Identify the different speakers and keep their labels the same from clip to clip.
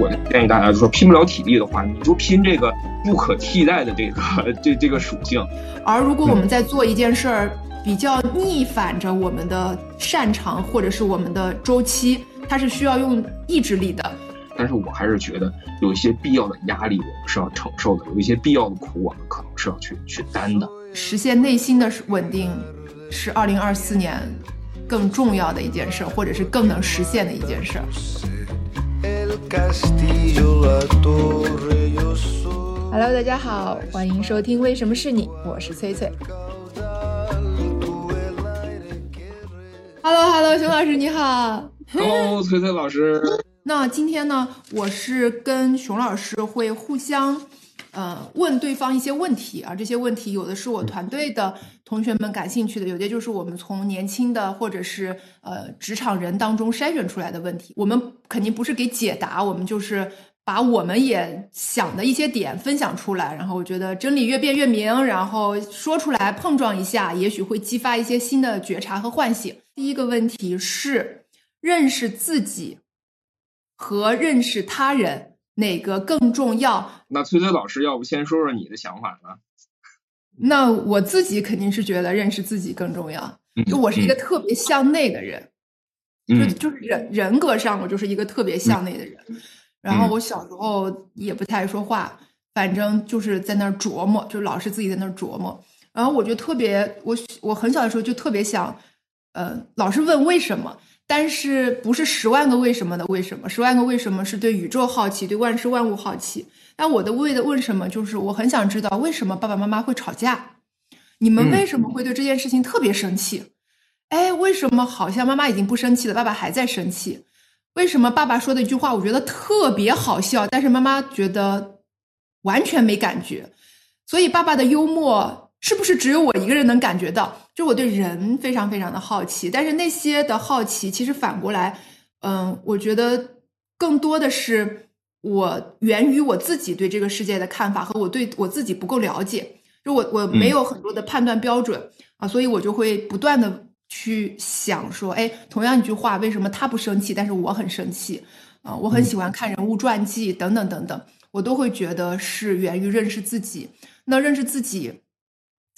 Speaker 1: 我建议大家就说拼不了体力的话，你就拼这个不可替代的这个这这个属性。
Speaker 2: 而如果我们在做一件事儿，比较逆反着我们的擅长或者是我们的周期，它是需要用意志力的。
Speaker 1: 但是我还是觉得有一些必要的压力我们是要承受的，有一些必要的苦我们可能是要去去担的。
Speaker 2: 实现内心的稳定，是二零二四年更重要的一件事，或者是更能实现的一件事。Hello，大家好，欢迎收听《为什么是你》，我是翠翠。Hello，Hello，熊老师你好。
Speaker 1: Hello，翠翠老师。
Speaker 2: 那今天呢，我是跟熊老师会互相，呃，问对方一些问题啊。这些问题有的是我团队的同学们感兴趣的，有的就是我们从年轻的或者是呃职场人当中筛选出来的问题。我们肯定不是给解答，我们就是把我们也想的一些点分享出来。然后我觉得真理越辩越明，然后说出来碰撞一下，也许会激发一些新的觉察和唤醒。第一个问题是认识自己。和认识他人哪个更重要？
Speaker 1: 那崔崔老师，要不先说说你的想法呢？
Speaker 2: 那我自己肯定是觉得认识自己更重要。就我是一个特别向内的人，就就是人人格上，我就是一个特别向内的人。然后我小时候也不太爱说话，反正就是在那儿琢磨，就老是自己在那儿琢磨。然后我就特别，我我很小的时候就特别想，呃，老是问为什么。但是不是十万个为什么的为什么？十万个为什么是对宇宙好奇，对万事万物好奇。那我的为的问什么，就是我很想知道为什么爸爸妈妈会吵架，你们为什么会对这件事情特别生气？哎，为什么好像妈妈已经不生气了，爸爸还在生气？为什么爸爸说的一句话我觉得特别好笑，但是妈妈觉得完全没感觉？所以爸爸的幽默。是不是只有我一个人能感觉到？就我对人非常非常的好奇，但是那些的好奇其实反过来，嗯，我觉得更多的是我源于我自己对这个世界的看法和我对我自己不够了解，就我我没有很多的判断标准啊，所以我就会不断的去想说，哎，同样一句话，为什么他不生气，但是我很生气啊？我很喜欢看人物传记等等等等，我都会觉得是源于认识自己。那认识自己。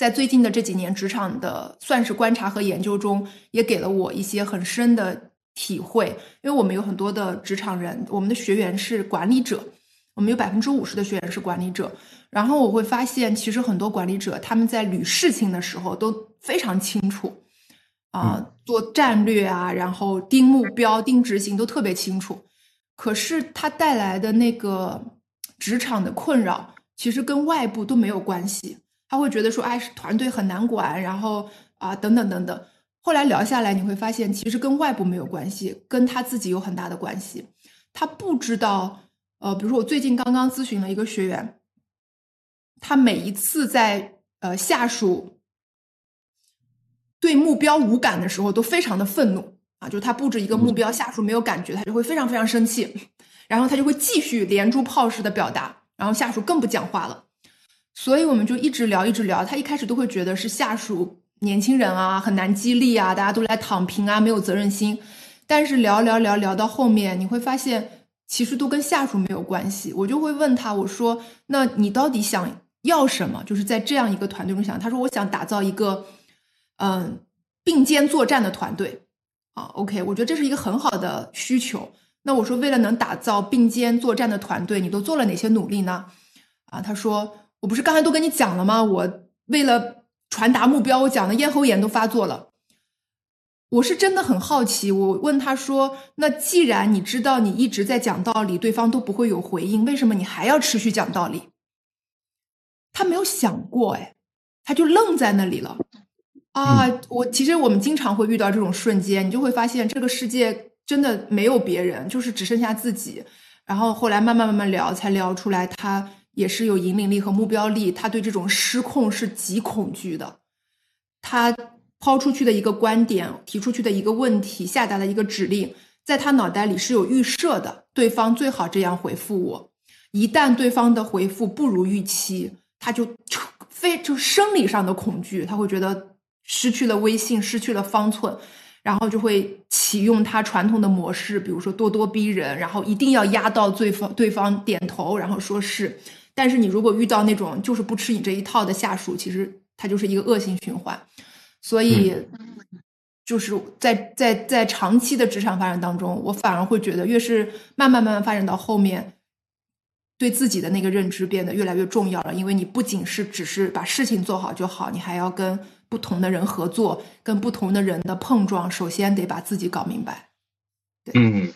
Speaker 2: 在最近的这几年职场的算是观察和研究中，也给了我一些很深的体会。因为我们有很多的职场人，我们的学员是管理者，我们有百分之五十的学员是管理者。然后我会发现，其实很多管理者他们在捋事情的时候都非常清楚，啊，做战略啊，然后定目标、定执行都特别清楚。可是他带来的那个职场的困扰，其实跟外部都没有关系。他会觉得说，哎，团队很难管，然后啊，等等等等。后来聊下来，你会发现，其实跟外部没有关系，跟他自己有很大的关系。他不知道，呃，比如说我最近刚刚咨询了一个学员，他每一次在呃下属对目标无感的时候，都非常的愤怒啊，就他布置一个目标，下属没有感觉，他就会非常非常生气，然后他就会继续连珠炮式的表达，然后下属更不讲话了。所以我们就一直聊，一直聊。他一开始都会觉得是下属年轻人啊，很难激励啊，大家都来躺平啊，没有责任心。但是聊聊聊聊到后面，你会发现其实都跟下属没有关系。我就会问他，我说：“那你到底想要什么？就是在这样一个团队中想。”他说：“我想打造一个嗯并肩作战的团队。”啊，OK，我觉得这是一个很好的需求。那我说，为了能打造并肩作战的团队，你都做了哪些努力呢？啊，他说。我不是刚才都跟你讲了吗？我为了传达目标，我讲的咽喉炎都发作了。我是真的很好奇，我问他说：“那既然你知道你一直在讲道理，对方都不会有回应，为什么你还要持续讲道理？”他没有想过，哎，他就愣在那里了。啊，我其实我们经常会遇到这种瞬间，你就会发现这个世界真的没有别人，就是只剩下自己。然后后来慢慢慢慢聊，才聊出来他。也是有引领力和目标力，他对这种失控是极恐惧的。他抛出去的一个观点，提出去的一个问题，下达的一个指令，在他脑袋里是有预设的，对方最好这样回复我。一旦对方的回复不如预期，他就非就生理上的恐惧，他会觉得失去了威信，失去了方寸，然后就会启用他传统的模式，比如说咄咄逼人，然后一定要压到对方对方点头，然后说是。但是你如果遇到那种就是不吃你这一套的下属，其实他就是一个恶性循环。所以，就是在在在长期的职场发展当中，我反而会觉得，越是慢慢慢慢发展到后面，对自己的那个认知变得越来越重要了。因为你不仅是只是把事情做好就好，你还要跟。不同的人合作，跟不同的人的碰撞，首先得把自己搞明白。
Speaker 1: 嗯，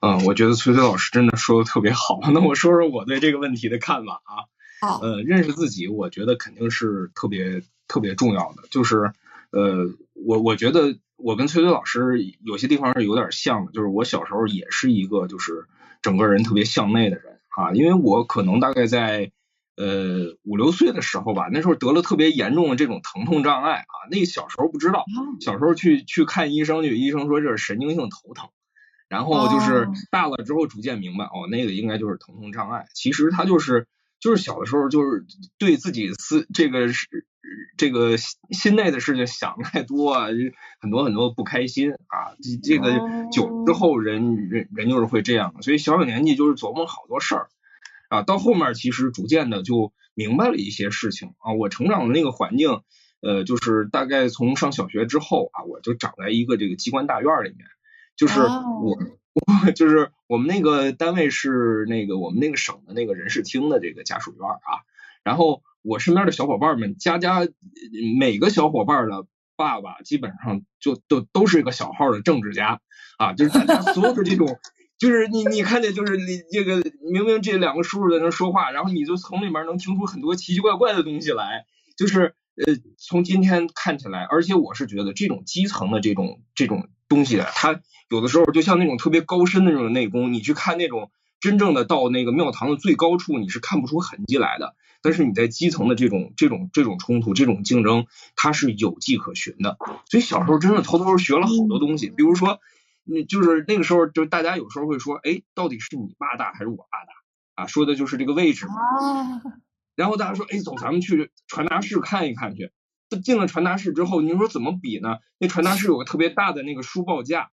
Speaker 1: 嗯，我觉得崔崔老师真的说的特别好。那我说说我对这个问题的看法啊。
Speaker 2: 好。
Speaker 1: 呃，认识自己，我觉得肯定是特别特别重要的。就是，呃，我我觉得我跟崔崔老师有些地方是有点像的。就是我小时候也是一个就是整个人特别向内的人啊，因为我可能大概在。呃，五六岁的时候吧，那时候得了特别严重的这种疼痛障碍啊。那小时候不知道，小时候去去看医生，去医生说这是神经性头疼。然后就是大了之后逐渐明白，哦，那个应该就是疼痛障碍。其实他就是就是小的时候就是对自己思这个是这个心内的事情想太多啊，很多很多不开心啊。这个久之后人人人就是会这样，所以小小年纪就是琢磨好多事儿。啊，到后面其实逐渐的就明白了一些事情啊。我成长的那个环境，呃，就是大概从上小学之后啊，我就长在一个这个机关大院里面，就是我我 就是我们那个单位是那个我们那个省的那个人事厅的这个家属院啊。然后我身边的小伙伴们，家家每个小伙伴的爸爸基本上就都都是一个小号的政治家啊，就是大家 所有的这种。就是你，你看见就是你这个明明这两个叔叔在那说话，然后你就从里面能听出很多奇奇怪怪的东西来。就是呃，从今天看起来，而且我是觉得这种基层的这种这种东西，它有的时候就像那种特别高深的那种内功，你去看那种真正的到那个庙堂的最高处，你是看不出痕迹来的。但是你在基层的这种这种这种冲突、这种竞争，它是有迹可循的。所以小时候真的偷偷学了好多东西，比如说。那就是那个时候，就大家有时候会说，哎，到底是你爸大还是我爸大啊？说的就是这个位置嘛。然后大家说，哎，走，咱们去传达室看一看去。进了传达室之后，你说怎么比呢？那传达室有个特别大的那个书报架，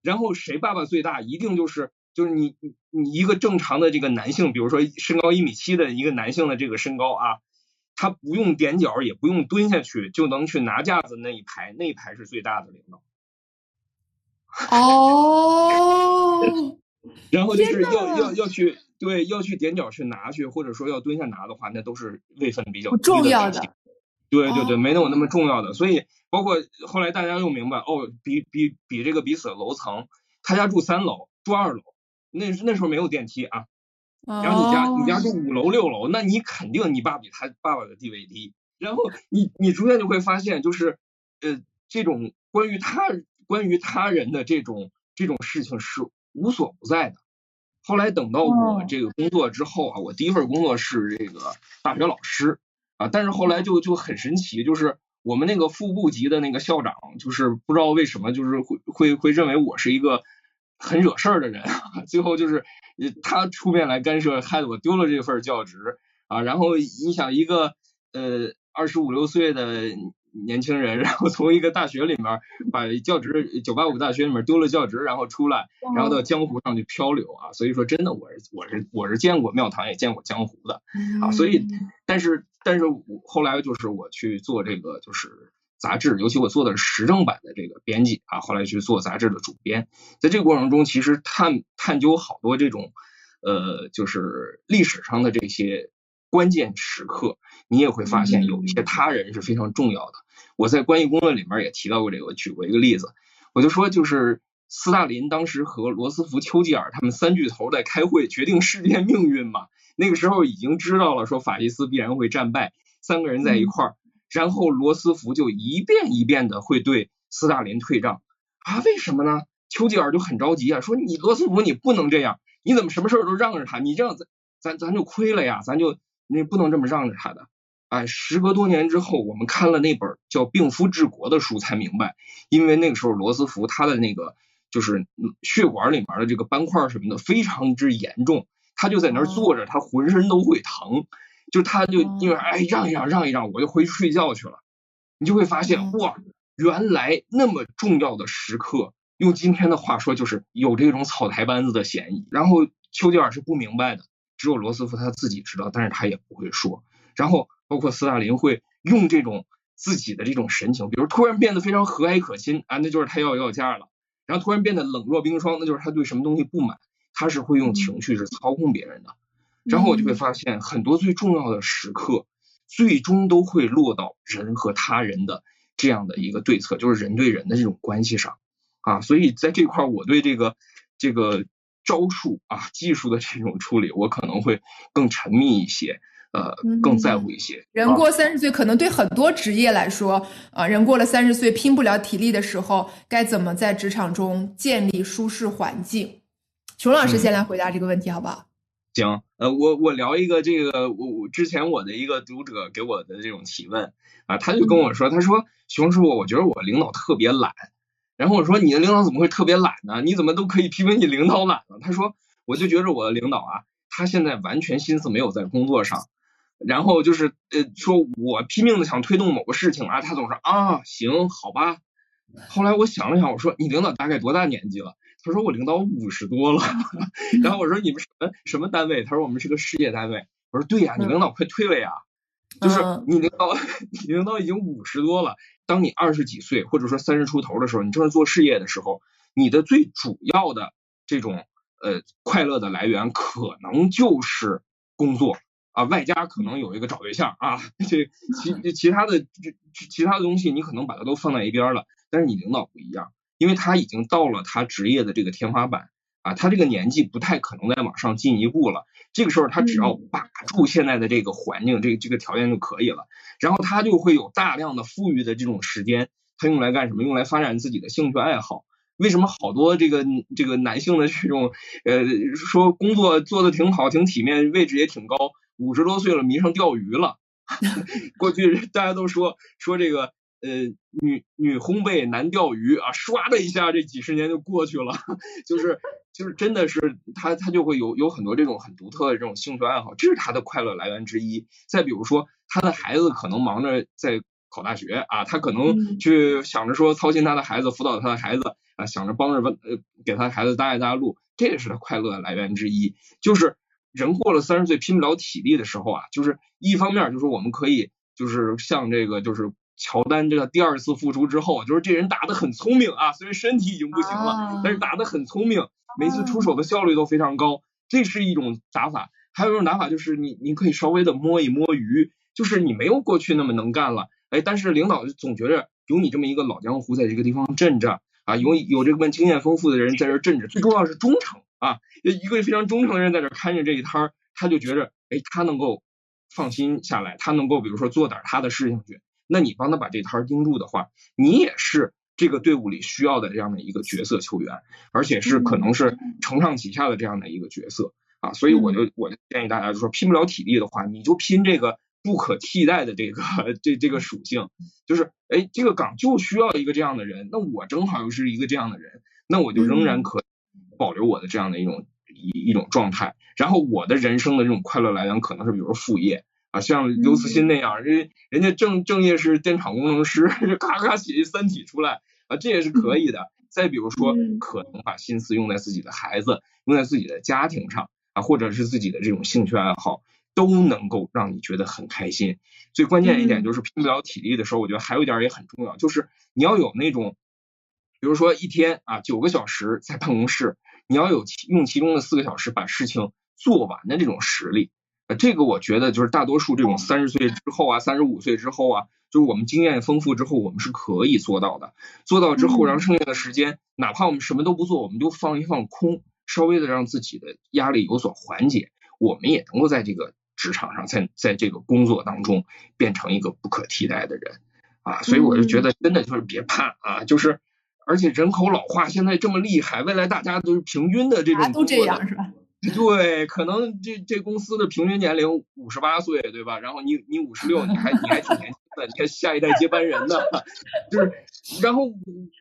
Speaker 1: 然后谁爸爸最大，一定就是就是你你你一个正常的这个男性，比如说身高一米七的一个男性的这个身高啊，他不用踮脚，也不用蹲下去，就能去拿架子那一排，那一排是最大的领导。
Speaker 2: 哦，
Speaker 1: 然后就是要要要去对要去踮脚去拿去，或者说要蹲下拿的话，那都是位分比较
Speaker 2: 重要的。
Speaker 1: 对对对，没有那么重要的。所以包括后来大家又明白，哦，比比比这个彼此的楼层，他家住三楼，住二楼，那那时候没有电梯啊。然后你家你家住五楼六楼，那你肯定你爸比他爸爸的地位低。然后你你逐渐就会发现，就是呃这种关于他。关于他人的这种这种事情是无所不在的。后来等到我这个工作之后啊，我第一份工作是这个大学老师啊，但是后来就就很神奇，就是我们那个副部级的那个校长，就是不知道为什么，就是会会会认为我是一个很惹事儿的人，最后就是他出面来干涉，害得我丢了这份教职啊。然后你想一个呃二十五六岁的。年轻人，然后从一个大学里面把教职，九八五大学里面丢了教职，然后出来，然后到江湖上去漂流啊。所以说，真的，我是我是我是见过庙堂，也见过江湖的啊。所以，但是但是我后来就是我去做这个就是杂志，尤其我做的是时政版的这个编辑啊。后来去做杂志的主编，在这个过程中，其实探探究好多这种呃，就是历史上的这些。关键时刻，你也会发现有一些他人是非常重要的。我在关于公论里面也提到过这个，我举过一个例子，我就说就是斯大林当时和罗斯福、丘吉尔他们三巨头在开会决定世界命运嘛。那个时候已经知道了说法西斯必然会战败，三个人在一块儿，然后罗斯福就一遍一遍的会对斯大林退让啊？为什么呢？丘吉尔就很着急啊，说你罗斯福你不能这样，你怎么什么事儿都让着他？你这样咱咱咱就亏了呀，咱就。你不能这么让着他的，哎，时隔多年之后，我们看了那本叫《病夫治国》的书，才明白，因为那个时候罗斯福他的那个就是血管里面的这个斑块什么的非常之严重，他就在那儿坐着，他浑身都会疼，就他就因为哎让一让让一让，我就回去睡觉去了，你就会发现哇，原来那么重要的时刻，用今天的话说就是有这种草台班子的嫌疑。然后丘吉尔是不明白的，只有罗斯福他自己知道，但是他也不会说。然后包括斯大林会用这种自己的这种神情，比如突然变得非常和蔼可亲啊，那就是他要要价了。然后突然变得冷若冰霜，那就是他对什么东西不满，他是会用情绪是操控别人的。然后我就会发现，很多最重要的时刻，最终都会落到人和他人的这样的一个对策，就是人对人的这种关系上啊。所以在这块，我对这个这个招数啊、技术的这种处理，我可能会更沉迷一些。呃，更在乎一些。
Speaker 2: 人过三十岁，可能对很多职业来说，啊，人过了三十岁拼不了体力的时候，该怎么在职场中建立舒适环境？熊老师先来回答这个问题，好不好？
Speaker 1: 行，呃，我我聊一个这个，我我之前我的一个读者给我的这种提问啊，他就跟我说，他说熊师傅，我觉得我领导特别懒。然后我说，你的领导怎么会特别懒呢？你怎么都可以批评你领导懒了？他说，我就觉着我的领导啊，他现在完全心思没有在工作上。然后就是呃，说我拼命的想推动某个事情啊，他总是啊，行，好吧。后来我想了想，我说你领导大概多大年纪了？他说我领导五十多了。然后我说你们什么什么单位？他说我们是个事业单位。我说对呀，你领导快退了呀。就是你领导，你领导已经五十多了。当你二十几岁或者说三十出头的时候，你正在做事业的时候，你的最主要的这种呃快乐的来源，可能就是工作。啊，外加可能有一个找对象啊，这 其其他的这其他的东西，你可能把它都放在一边了。但是你领导不一样，因为他已经到了他职业的这个天花板啊，他这个年纪不太可能再往上进一步了。这个时候他只要把住现在的这个环境，这这个条件就可以了。然后他就会有大量的富裕的这种时间，他用来干什么？用来发展自己的兴趣爱好。为什么好多这个这个男性的这种呃说工作做的挺好，挺体面，位置也挺高？五十多岁了，迷上钓鱼了。过去大家都说说这个呃女女烘焙男钓鱼啊，唰的一下这几十年就过去了。就是就是真的是他他就会有有很多这种很独特的这种兴趣爱好，这是他的快乐来源之一。再比如说他的孩子可能忙着在考大学啊，他可能去想着说操心他的孩子，辅导他的孩子啊，想着帮着帮呃给他的孩子搭一搭路，这也是他快乐来源之一。就是。人过了三十岁拼不了体力的时候啊，就是一方面就是我们可以就是像这个就是乔丹这个第二次复出之后，就是这人打得很聪明啊，虽然身体已经不行了，但是打得很聪明，每次出手的效率都非常高，这是一种打法。还有一种打法就是你你可以稍微的摸一摸鱼，就是你没有过去那么能干了，哎，但是领导总觉着有你这么一个老江湖在这个地方镇着啊，有有这么经验丰富的人在这镇着，最重要是忠诚。啊，一个非常忠诚的人在这看着这一摊儿，他就觉着，哎，他能够放心下来，他能够比如说做点他的事情去。那你帮他把这摊儿盯住的话，你也是这个队伍里需要的这样的一个角色球员，而且是可能是承上启下的这样的一个角色啊。所以我就我就建议大家，就说拼不了体力的话，你就拼这个不可替代的这个这这个属性，就是哎，这个岗就需要一个这样的人，那我正好又是一个这样的人，那我就仍然可。保留我的这样的一种一一种状态，然后我的人生的这种快乐来源可能是比如说副业啊，像刘慈欣那样，人人家正正业是电厂工程师，咔咔写一三体出来啊，这也是可以的。再比如说，可能把心思用在自己的孩子，用在自己的家庭上啊，或者是自己的这种兴趣爱好，都能够让你觉得很开心。最关键一点就是拼不了体力的时候，我觉得还有一点也很重要，就是你要有那种，比如说一天啊九个小时在办公室。你要有其用其中的四个小时把事情做完的这种实力，呃，这个我觉得就是大多数这种三十岁之后啊，三十五岁之后啊，就是我们经验丰富之后，我们是可以做到的。做到之后，让剩下的时间，哪怕我们什么都不做，我们就放一放空，稍微的让自己的压力有所缓解，我们也能够在这个职场上，在在这个工作当中变成一个不可替代的人啊。所以我就觉得，真的就是别怕啊，就是。而且人口老化现在这么厉害，未来大家都是平均的这种
Speaker 2: 都这样是吧？
Speaker 1: 对，可能这这公司的平均年龄五十八岁，对吧？然后你你五十六，你还你还挺年轻的，你看下一代接班人呢，就是，然后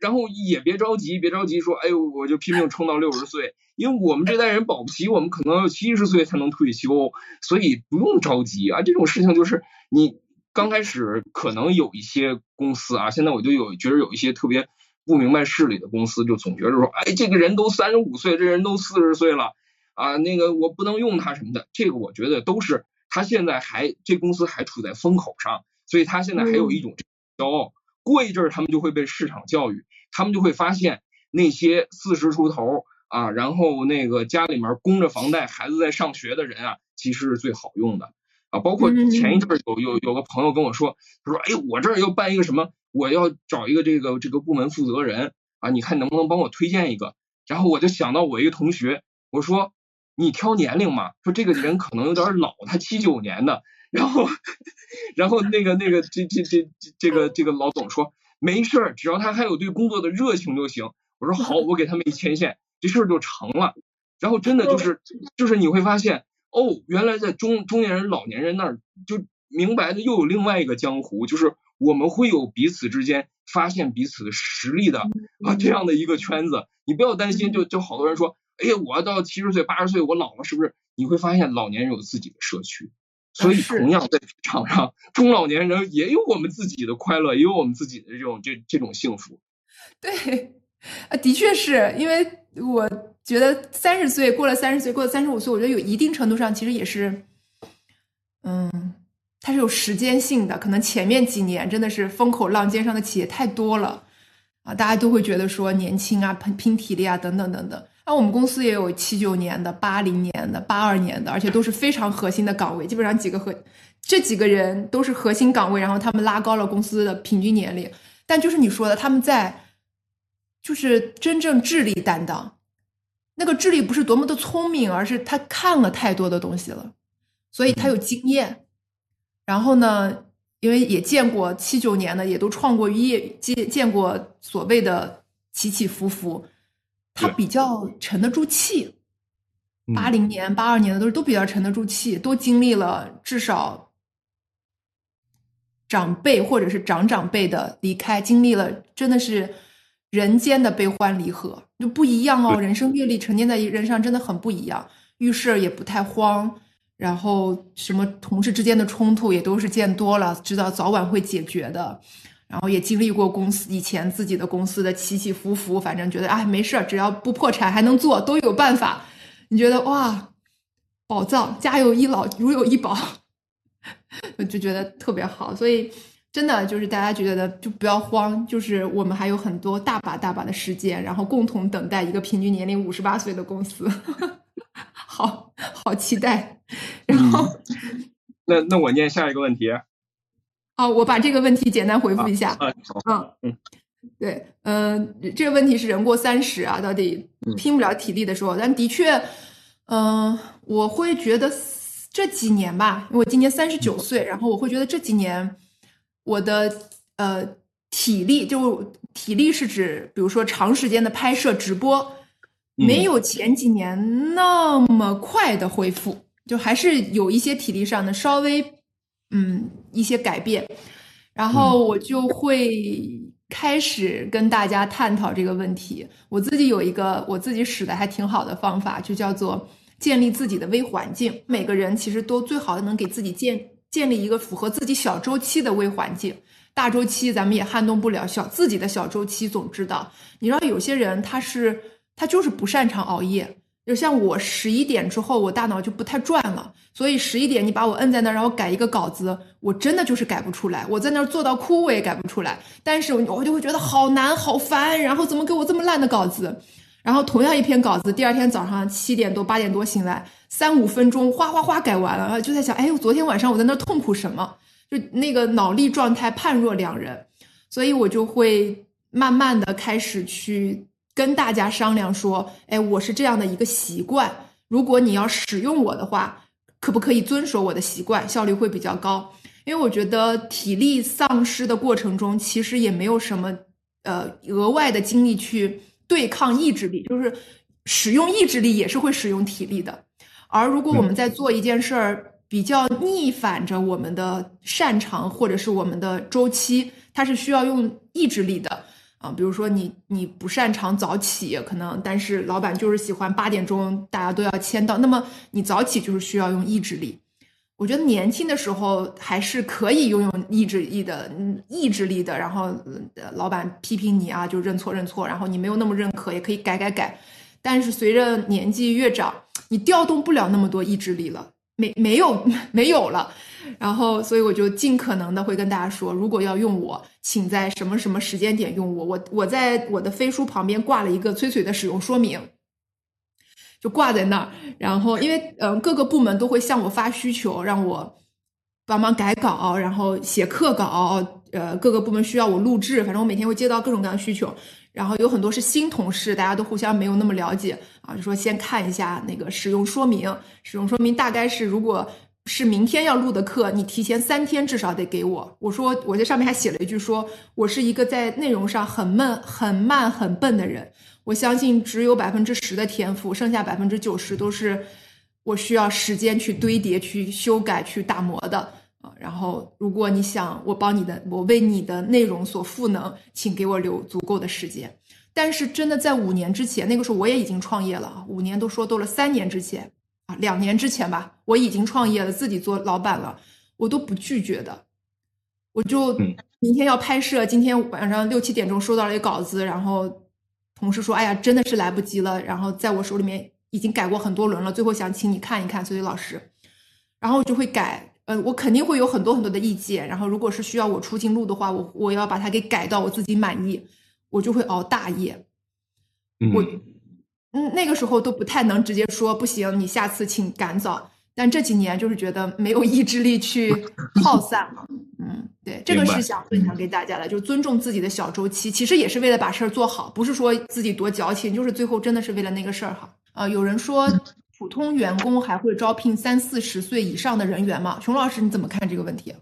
Speaker 1: 然后也别着急，别着急说，哎呦，我就拼命冲到六十岁，因为我们这代人保不齐，我们可能要七十岁才能退休，所以不用着急啊，这种事情就是你。刚开始可能有一些公司啊，现在我就有觉得有一些特别不明白事理的公司，就总觉得说，哎，这个人都三十五岁，这人都四十岁了啊，那个我不能用它什么的。这个我觉得都是他现在还这公司还处在风口上，所以他现在还有一种骄傲。过一阵儿他们就会被市场教育，他们就会发现那些四十出头啊，然后那个家里面供着房贷，孩子在上学的人啊，其实是最好用的。啊，包括前一阵儿有有有个朋友跟我说，他说，哎，我这儿要办一个什么，我要找一个这个这个部门负责人啊，你看能不能帮我推荐一个？然后我就想到我一个同学，我说你挑年龄嘛，说这个人可能有点老，他七九年的，然后然后那个那个这这这这个这个老总说没事儿，只要他还有对工作的热情就行。我说好，我给他们一牵线，这事儿就成了。然后真的就是就是你会发现。哦，原来在中中年人、老年人那儿，就明白的又有另外一个江湖，就是我们会有彼此之间发现彼此的实力的啊这样的一个圈子。你不要担心，就就好多人说，哎呀，我要到七十岁、八十岁，我老了是不是？你会发现老年人有自己的社区，所以同样在职场上，中老年人也有我们自己的快乐，也有我们自己的这种这这种幸福。
Speaker 2: 对，啊，的确是因为我。觉得三十岁过了三十岁过了三十五岁，我觉得有一定程度上其实也是，嗯，它是有时间性的。可能前面几年真的是风口浪尖上的企业太多了啊，大家都会觉得说年轻啊、拼拼体力啊等等等等。那我们公司也有七九年的、八零年的、八二年的，而且都是非常核心的岗位，基本上几个核这几个人都是核心岗位，然后他们拉高了公司的平均年龄。但就是你说的，他们在就是真正智力担当。那个智力不是多么的聪明，而是他看了太多的东西了，所以他有经验。然后呢，因为也见过七九年的，也都创过业，见见过所谓的起起伏伏，他比较沉得住气。八零年、八二年的都是都比较沉得住气，都经历了至少长辈或者是长长辈的离开，经历了真的是。人间的悲欢离合就不一样哦，人生阅历沉淀在人上真的很不一样，遇事也不太慌，然后什么同事之间的冲突也都是见多了，知道早晚会解决的，然后也经历过公司以前自己的公司的起起伏伏，反正觉得哎没事儿只要不破产还能做，都有办法。你觉得哇，宝藏，家有一老如有一宝，我 就觉得特别好，所以。真的就是大家觉得就不要慌，就是我们还有很多大把大把的时间，然后共同等待一个平均年龄五十八岁的公司，好好期待。然后，
Speaker 1: 那那我念下一个问题。
Speaker 2: 哦，我把这个问题简单回复一下。啊嗯嗯，对，嗯，这个问题是人过三十啊，到底拼不了体力的时候，但的确，嗯，我会觉得这几年吧，因为我今年三十九岁，然后我会觉得这几年。我的呃体力，就体力是指，比如说长时间的拍摄直播，没有前几年那么快的恢复，就还是有一些体力上的稍微嗯一些改变，然后我就会开始跟大家探讨这个问题。我自己有一个我自己使的还挺好的方法，就叫做建立自己的微环境。每个人其实都最好能给自己建。建立一个符合自己小周期的微环境，大周期咱们也撼动不了。小自己的小周期总知道。你知道有些人他是他就是不擅长熬夜，就像我十一点之后我大脑就不太转了，所以十一点你把我摁在那儿让我改一个稿子，我真的就是改不出来。我在那儿做到哭我也改不出来，但是我就会觉得好难好烦，然后怎么给我这么烂的稿子？然后同样一篇稿子，第二天早上七点多八点多醒来。三五分钟，哗哗哗改完了，就在想，哎，我昨天晚上我在那痛苦什么？就那个脑力状态判若两人，所以我就会慢慢的开始去跟大家商量说，哎，我是这样的一个习惯，如果你要使用我的话，可不可以遵守我的习惯，效率会比较高？因为我觉得体力丧失的过程中，其实也没有什么呃额外的精力去对抗意志力，就是使用意志力也是会使用体力的。而如果我们在做一件事儿，比较逆反着我们的擅长或者是我们的周期，它是需要用意志力的啊。比如说你你不擅长早起，可能但是老板就是喜欢八点钟大家都要签到，那么你早起就是需要用意志力。我觉得年轻的时候还是可以拥有意志力的，意志力的。然后老板批评你啊，就认错认错，然后你没有那么认可，也可以改改改。但是随着年纪越长，你调动不了那么多意志力了，没没有 没有了。然后所以我就尽可能的会跟大家说，如果要用我，请在什么什么时间点用我。我我在我的飞书旁边挂了一个崔崔的使用说明。就挂在那儿，然后因为嗯各个部门都会向我发需求，让我帮忙改稿，然后写课稿，呃各个部门需要我录制，反正我每天会接到各种各样的需求，然后有很多是新同事，大家都互相没有那么了解啊，就说先看一下那个使用说明，使用说明大概是如果是明天要录的课，你提前三天至少得给我。我说我在上面还写了一句，说我是一个在内容上很闷、很慢、很笨的人。我相信只有百分之十的天赋，剩下百分之九十都是我需要时间去堆叠、去修改、去打磨的啊。然后，如果你想我帮你的，我为你的内容所赋能，请给我留足够的时间。但是，真的在五年之前，那个时候我也已经创业了。五年都说多了，三年之前啊，两年之前吧，我已经创业了，自己做老板了，我都不拒绝的。我就明天要拍摄，今天晚上六七点钟收到了一个稿子，然后。同事说：“哎呀，真的是来不及了。然后在我手里面已经改过很多轮了，最后想请你看一看，所以老师，然后我就会改。呃，我肯定会有很多很多的意见。然后如果是需要我出镜录的话，我我要把它给改到我自己满意，我就会熬大夜。我嗯，那个时候都不太能直接说不行，你下次请赶早。但这几年就是觉得没有意志力去耗散了。”嗯，对，这个是想分享给大家的，就是尊重自己的小周期，其实也是为了把事儿做好，不是说自己多矫情，就是最后真的是为了那个事儿好。呃，有人说普通员工还会招聘三四十岁以上的人员吗？熊老师你怎么看这个问题？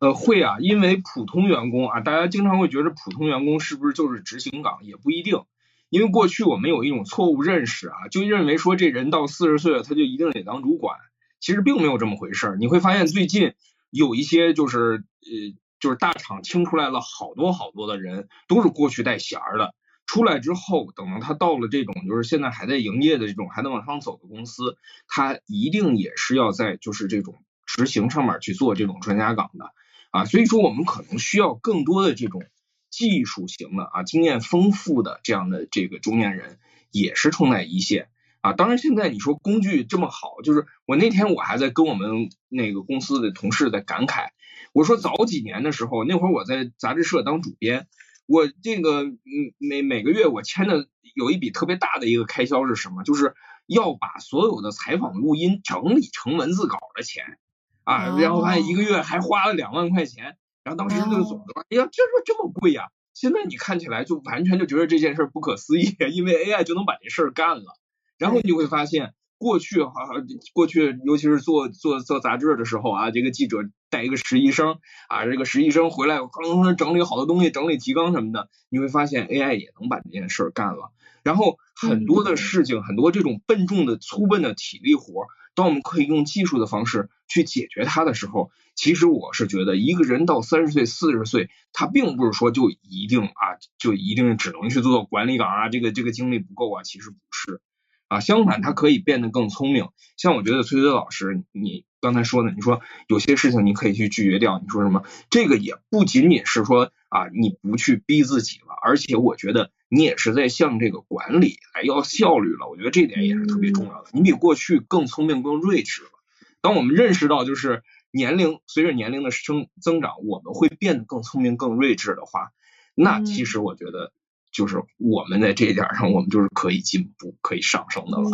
Speaker 1: 呃，会啊，因为普通员工啊，大家经常会觉得普通员工是不是就是执行岗，也不一定，因为过去我们有一种错误认识啊，就认为说这人到四十岁了他就一定得当主管，其实并没有这么回事儿。你会发现最近。有一些就是呃，就是大厂清出来了好多好多的人，都是过去带衔儿的。出来之后，等到他到了这种就是现在还在营业的这种还在往上走的公司，他一定也是要在就是这种执行上面去做这种专家岗的啊。所以说，我们可能需要更多的这种技术型的啊，经验丰富的这样的这个中年人，也是冲在一线。啊，当然现在你说工具这么好，就是我那天我还在跟我们那个公司的同事在感慨，我说早几年的时候，那会儿我在杂志社当主编，我这个嗯每每个月我签的有一笔特别大的一个开销是什么？就是要把所有的采访录音整理成文字稿的钱啊，然后还一个月还花了两万块钱，然后当时那个总说，哎呀，这说这么贵呀？现在你看起来就完全就觉得这件事不可思议，因为 AI 就能把这事儿干了。然后你就会发现，过去哈，过去尤其是做做做杂志的时候啊，这个记者带一个实习生啊，这个实习生回来刚整理好多东西，整理提纲什么的，你会发现 AI 也能把这件事儿干了。然后很多的事情，很多这种笨重的粗笨的体力活，当我们可以用技术的方式去解决它的时候，其实我是觉得，一个人到三十岁、四十岁，他并不是说就一定啊，就一定只能去做管理岗啊，这个这个精力不够啊，其实不是。啊，相反，他可以变得更聪明。像我觉得崔崔老师，你刚才说的，你说有些事情你可以去拒绝掉。你说什么？这个也不仅仅是说啊，你不去逼自己了，而且我觉得你也是在向这个管理来要效率了。我觉得这点也是特别重要的。你比过去更聪明、更睿智了。当我们认识到就是年龄随着年龄的生增长，我们会变得更聪明、更睿智的话，那其实我觉得。就是我们在这一点上，我们就是可以进步、可以上升的了。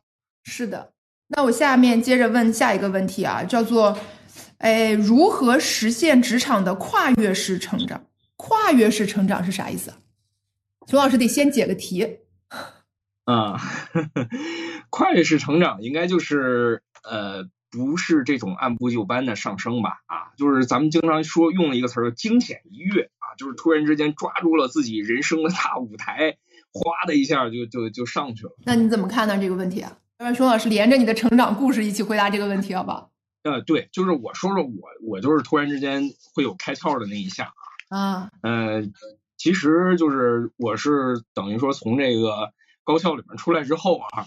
Speaker 2: 是的，那我下面接着问下一个问题啊，叫做，哎，如何实现职场的跨越式成长？跨越式成长是啥意思？熊老师得先解个题。
Speaker 1: 啊，跨越式成长应该就是呃，不是这种按部就班的上升吧？啊，就是咱们经常说用了一个词儿“惊险一跃”。啊就是突然之间抓住了自己人生的大舞台，哗的一下就就就上去了。
Speaker 2: 那你怎么看呢这个问题啊？让熊老师连着你的成长故事一起回答这个问题，好不好？
Speaker 1: 呃，对，就是我说说我，我就是突然之间会有开窍的那一下
Speaker 2: 啊。啊。
Speaker 1: 呃，其实就是我是等于说从这个高校里面出来之后啊，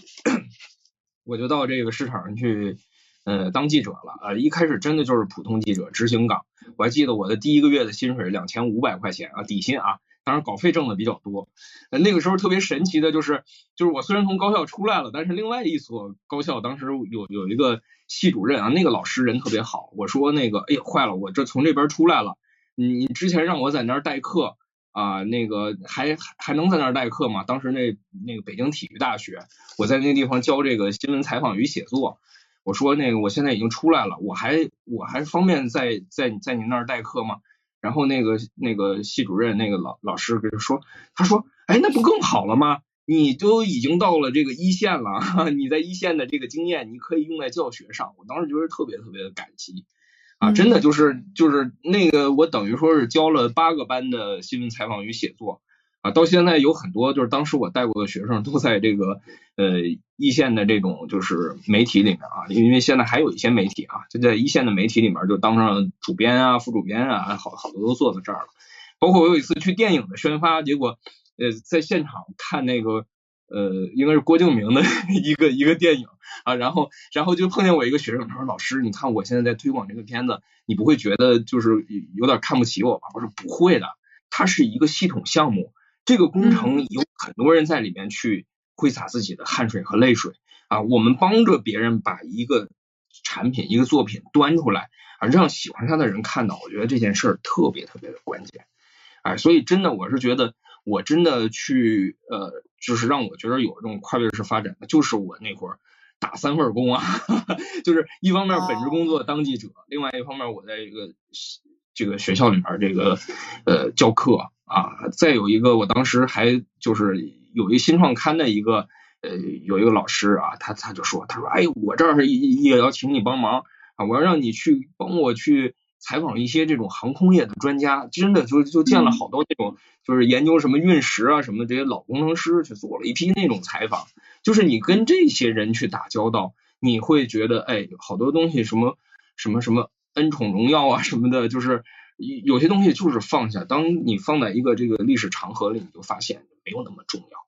Speaker 1: 我就到这个市场上去呃当记者了，呃一开始真的就是普通记者，执行岗。我还记得我的第一个月的薪水两千五百块钱啊，底薪啊，当然稿费挣的比较多。那个时候特别神奇的就是，就是我虽然从高校出来了，但是另外一所高校当时有有一个系主任啊，那个老师人特别好。我说那个，哎呀坏了，我这从这边出来了，你之前让我在那儿代课啊，那个还还能在那儿代课吗？当时那那个北京体育大学，我在那地方教这个新闻采访与写作。我说那个我现在已经出来了，我还我还方便在在在你那儿代课吗？然后那个那个系主任那个老老师跟说，他说，哎，那不更好了吗？你都已经到了这个一线了，你在一线的这个经验，你可以用在教学上。我当时觉得特别特别的感激啊，真的就是就是那个我等于说是教了八个班的新闻采访与写作。啊，到现在有很多就是当时我带过的学生都在这个呃一线的这种就是媒体里面啊，因为现在还有一些媒体啊，就在一线的媒体里面就当上主编啊、副主编啊，好好多都坐在这儿了。包括我有一次去电影的宣发，结果呃在现场看那个呃应该是郭敬明的一个一个电影啊，然后然后就碰见我一个学生，他说老师，你看我现在在推广这个片子，你不会觉得就是有点看不起我吧？我说不会的，它是一个系统项目。这个工程有很多人在里面去挥洒自己的汗水和泪水啊，我们帮着别人把一个产品、一个作品端出来啊，让喜欢它的人看到，我觉得这件事儿特别特别的关键，哎，所以真的我是觉得，我真的去呃，就是让我觉得有这种跨越式发展的，就是我那会儿打三份工啊，就是一方面本职工作当记者，另外一方面我在一个这个学校里面这个呃教课。啊，再有一个，我当时还就是有一新创刊的一个呃，有一个老师啊，他他就说，他说，哎，我这儿也要请你帮忙啊，我要让你去帮我去采访一些这种航空业的专家，真的就就见了好多那种就是研究什么运时啊什么这些老工程师去做了一批那种采访，就是你跟这些人去打交道，你会觉得哎，好多东西什么什么什么恩宠荣耀啊什么的，就是。有些东西就是放下，当你放在一个这个历史长河里，你就发现没有那么重要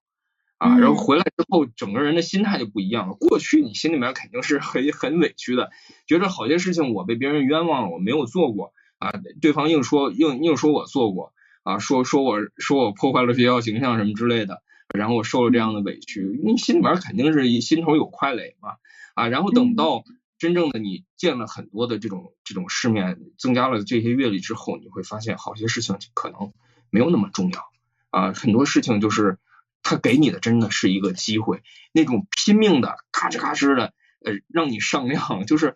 Speaker 1: 啊。然后回来之后，整个人的心态就不一样了。过去你心里面肯定是很很委屈的，觉得好些事情我被别人冤枉了，我没有做过啊。对方硬说硬硬说我做过啊，说说我说我破坏了学校形象什么之类的，然后我受了这样的委屈，你心里面肯定是心头有块垒嘛啊。然后等到。真正的你见了很多的这种这种世面，增加了这些阅历之后，你会发现好些事情可能没有那么重要啊。很多事情就是他给你的真的是一个机会，那种拼命的咔哧咔哧的呃让你上量，就是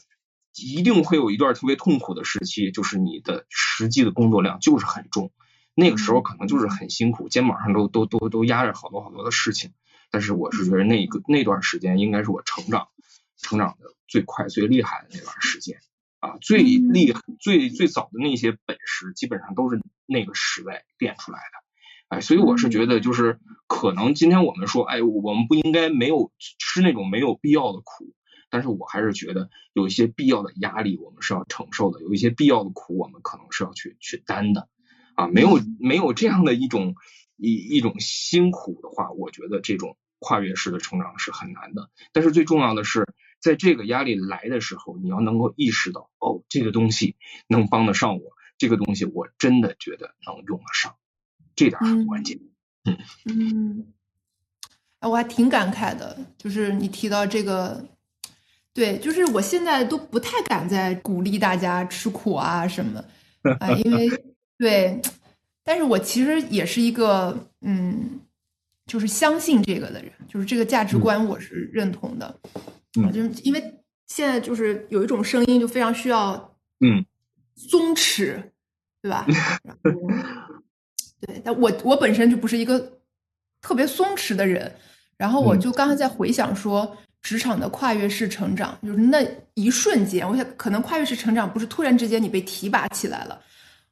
Speaker 1: 一定会有一段特别痛苦的时期，就是你的实际的工作量就是很重，那个时候可能就是很辛苦，肩膀上都都都都压着好多好多的事情。但是我是觉得那个那段时间应该是我成长成长的。最快最厉害的那段时间啊，最厉害最最早的那些本事，基本上都是那个时代练出来的。哎，所以我是觉得，就是可能今天我们说，哎，我们不应该没有吃那种没有必要的苦，但是我还是觉得有一些必要的压力我们是要承受的，有一些必要的苦我们可能是要去去担的啊。没有没有这样的一种一一种辛苦的话，我觉得这种跨越式的成长是很难的。但是最重要的是。在这个压力来的时候，你要能够意识到，哦，这个东西能帮得上我，这个东西我真的觉得能用得上，这点很关键。
Speaker 2: 嗯嗯，哎，我还挺感慨的，就是你提到这个，对，就是我现在都不太敢再鼓励大家吃苦啊什么，啊，因为对，但是我其实也是一个，嗯，就是相信这个的人，就是这个价值观我是认同的。啊，就是因为现在就是有一种声音，就非常需要
Speaker 1: 嗯
Speaker 2: 松弛，对吧？对，但我我本身就不是一个特别松弛的人，然后我就刚才在回想说，职场的跨越式成长，就是那一瞬间，我想可能跨越式成长不是突然之间你被提拔起来了，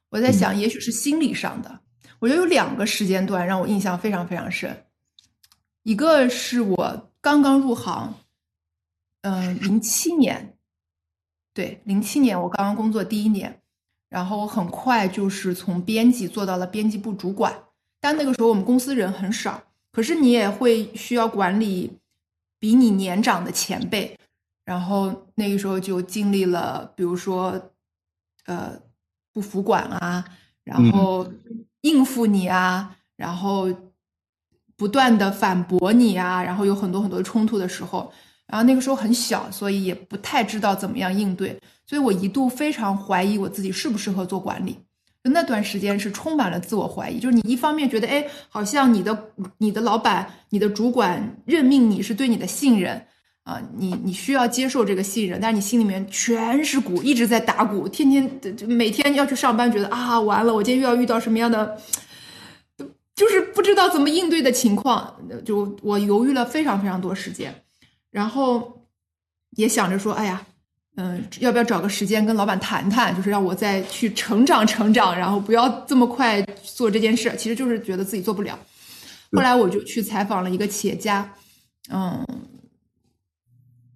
Speaker 2: 我在想，也许是心理上的。我觉得有两个时间段让我印象非常非常深，一个是我刚刚入行。嗯，零七年，对，零七年我刚刚工作第一年，然后我很快就是从编辑做到了编辑部主管。但那个时候我们公司人很少，可是你也会需要管理比你年长的前辈，然后那个时候就经历了，比如说，呃，不服管啊，然后应付你啊，然后不断的反驳你啊，然后有很多很多冲突的时候，然后那个时候很小，所以也不太知道怎么样应对，所以我一度非常怀疑我自己适不适合做管理。那段时间是充满了自我怀疑，就是你一方面觉得，哎，好像你的你的老板、你的主管任命你是对你的信任啊，你你需要接受这个信任，但是你心里面全是鼓，一直在打鼓，天天每天要去上班，觉得啊，完了，我今天又要遇到什么样的，就是不知道怎么应对的情况，就我犹豫了非常非常多时间，然后也想着说，哎呀。嗯，要不要找个时间跟老板谈谈，就是让我再去成长成长，然后不要这么快做这件事。其实就是觉得自己做不了。后来我就去采访了一个企业家，嗯，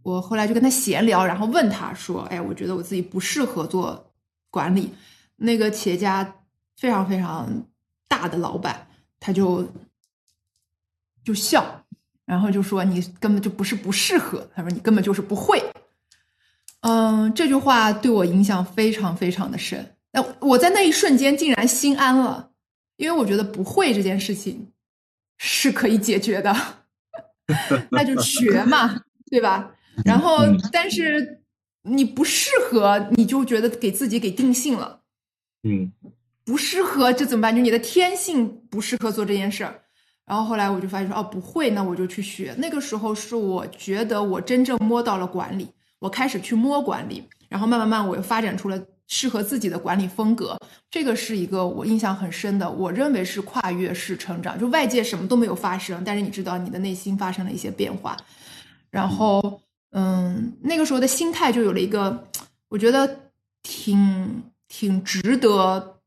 Speaker 2: 我后来就跟他闲聊，然后问他说：“哎，我觉得我自己不适合做管理。”那个企业家非常非常大的老板，他就就笑，然后就说：“你根本就不是不适合，他说你根本就是不会。”嗯，这句话对我影响非常非常的深。那我在那一瞬间竟然心安了，因为我觉得不会这件事情是可以解决的，那就学嘛，对吧？然后，但是你不适合，你就觉得给自己给定性了。
Speaker 1: 嗯，
Speaker 2: 不适合这怎么办？就你的天性不适合做这件事儿。然后后来我就发现说，哦，不会，那我就去学。那个时候是我觉得我真正摸到了管理。我开始去摸管理，然后慢慢慢，我又发展出了适合自己的管理风格。这个是一个我印象很深的，我认为是跨越式成长。就外界什么都没有发生，但是你知道你的内心发生了一些变化。然后，嗯，那个时候的心态就有了一个，我觉得挺挺值得、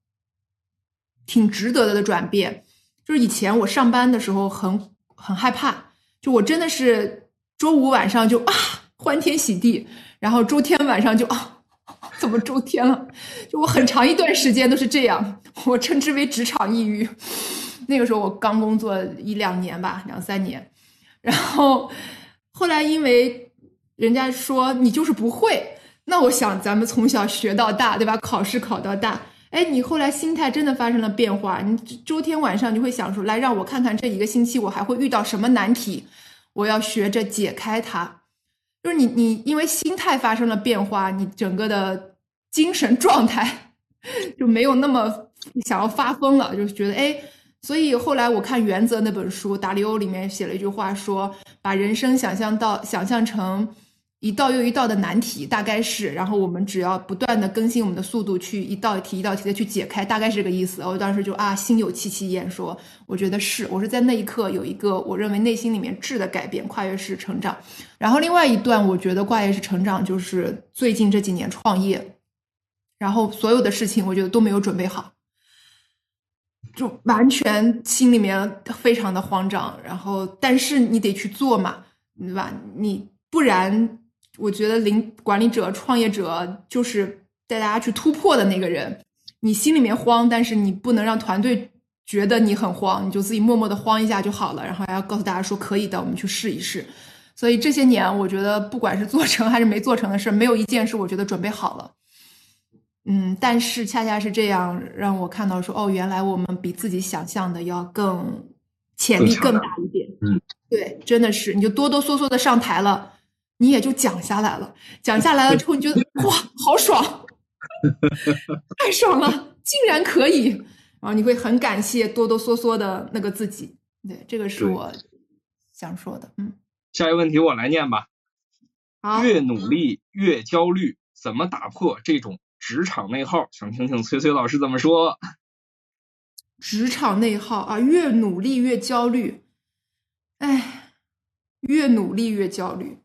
Speaker 2: 挺值得的转变。就是以前我上班的时候很很害怕，就我真的是周五晚上就啊。欢天喜地，然后周天晚上就啊，怎么周天了？就我很长一段时间都是这样，我称之为职场抑郁。那个时候我刚工作一两年吧，两三年，然后后来因为人家说你就是不会，那我想咱们从小学到大，对吧？考试考到大，哎，你后来心态真的发生了变化。你周天晚上你会想说，来让我看看这一个星期我还会遇到什么难题，我要学着解开它。就是你，你因为心态发生了变化，你整个的精神状态 就没有那么想要发疯了，就觉得哎，所以后来我看《原则》那本书，达里欧里面写了一句话，说把人生想象到想象成。一道又一道的难题，大概是，然后我们只要不断的更新我们的速度，去一道题一道题的去解开，大概是这个意思。我当时就啊，心有戚戚焉，说我觉得是，我是在那一刻有一个我认为内心里面质的改变，跨越式成长。然后另外一段，我觉得跨越式成长就是最近这几年创业，然后所有的事情我觉得都没有准备好，就完全心里面非常的慌张。然后但是你得去做嘛，对吧？你不然。我觉得领管理者、创业者就是带大家去突破的那个人。你心里面慌，但是你不能让团队觉得你很慌，你就自己默默的慌一下就好了。然后还要告诉大家说可以的，我们去试一试。所以这些年，我觉得不管是做成还是没做成的事，没有一件是我觉得准备好了。嗯，但是恰恰是这样让我看到说，哦，原来我们比自己想象的要更潜力更大一点。
Speaker 1: 嗯，
Speaker 2: 对，真的是，你就哆哆嗦嗦的上台了。你也就讲下来了，讲下来了之后，你觉得 哇，好爽，太爽了，竟然可以，然后你会很感谢哆哆嗦嗦的那个自己。对，这个是我想说的。嗯，
Speaker 1: 下一个问题我来念吧。
Speaker 2: 好，
Speaker 1: 越努力越焦虑，怎么打破这种职场内耗？想听听崔崔老师怎么说。
Speaker 2: 职场内耗啊，越努力越焦虑，哎，越努力越焦虑。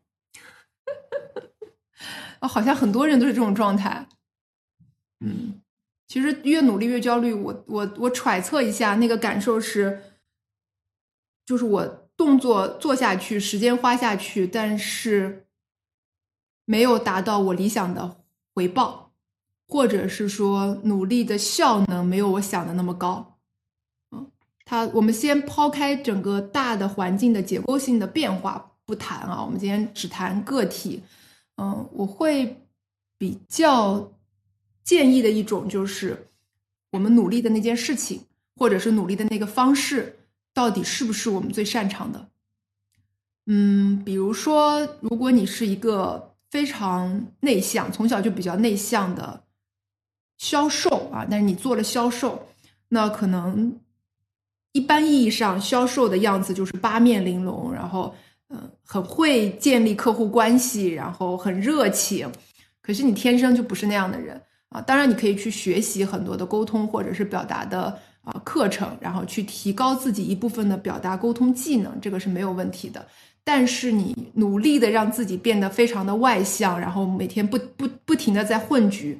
Speaker 2: 啊，好像很多人都是这种状态。嗯，其实越努力越焦虑。我我我揣测一下，那个感受是，就是我动作做下去，时间花下去，但是没有达到我理想的回报，或者是说努力的效能没有我想的那么高。嗯，他我们先抛开整个大的环境的结构性的变化不谈啊，我们今天只谈个体。嗯，我会比较建议的一种就是，我们努力的那件事情，或者是努力的那个方式，到底是不是我们最擅长的？嗯，比如说，如果你是一个非常内向，从小就比较内向的销售啊，但是你做了销售，那可能一般意义上销售的样子就是八面玲珑，然后。嗯，很会建立客户关系，然后很热情，可是你天生就不是那样的人啊。当然，你可以去学习很多的沟通或者是表达的啊课程，然后去提高自己一部分的表达沟通技能，这个是没有问题的。但是你努力的让自己变得非常的外向，然后每天不不不停的在混局，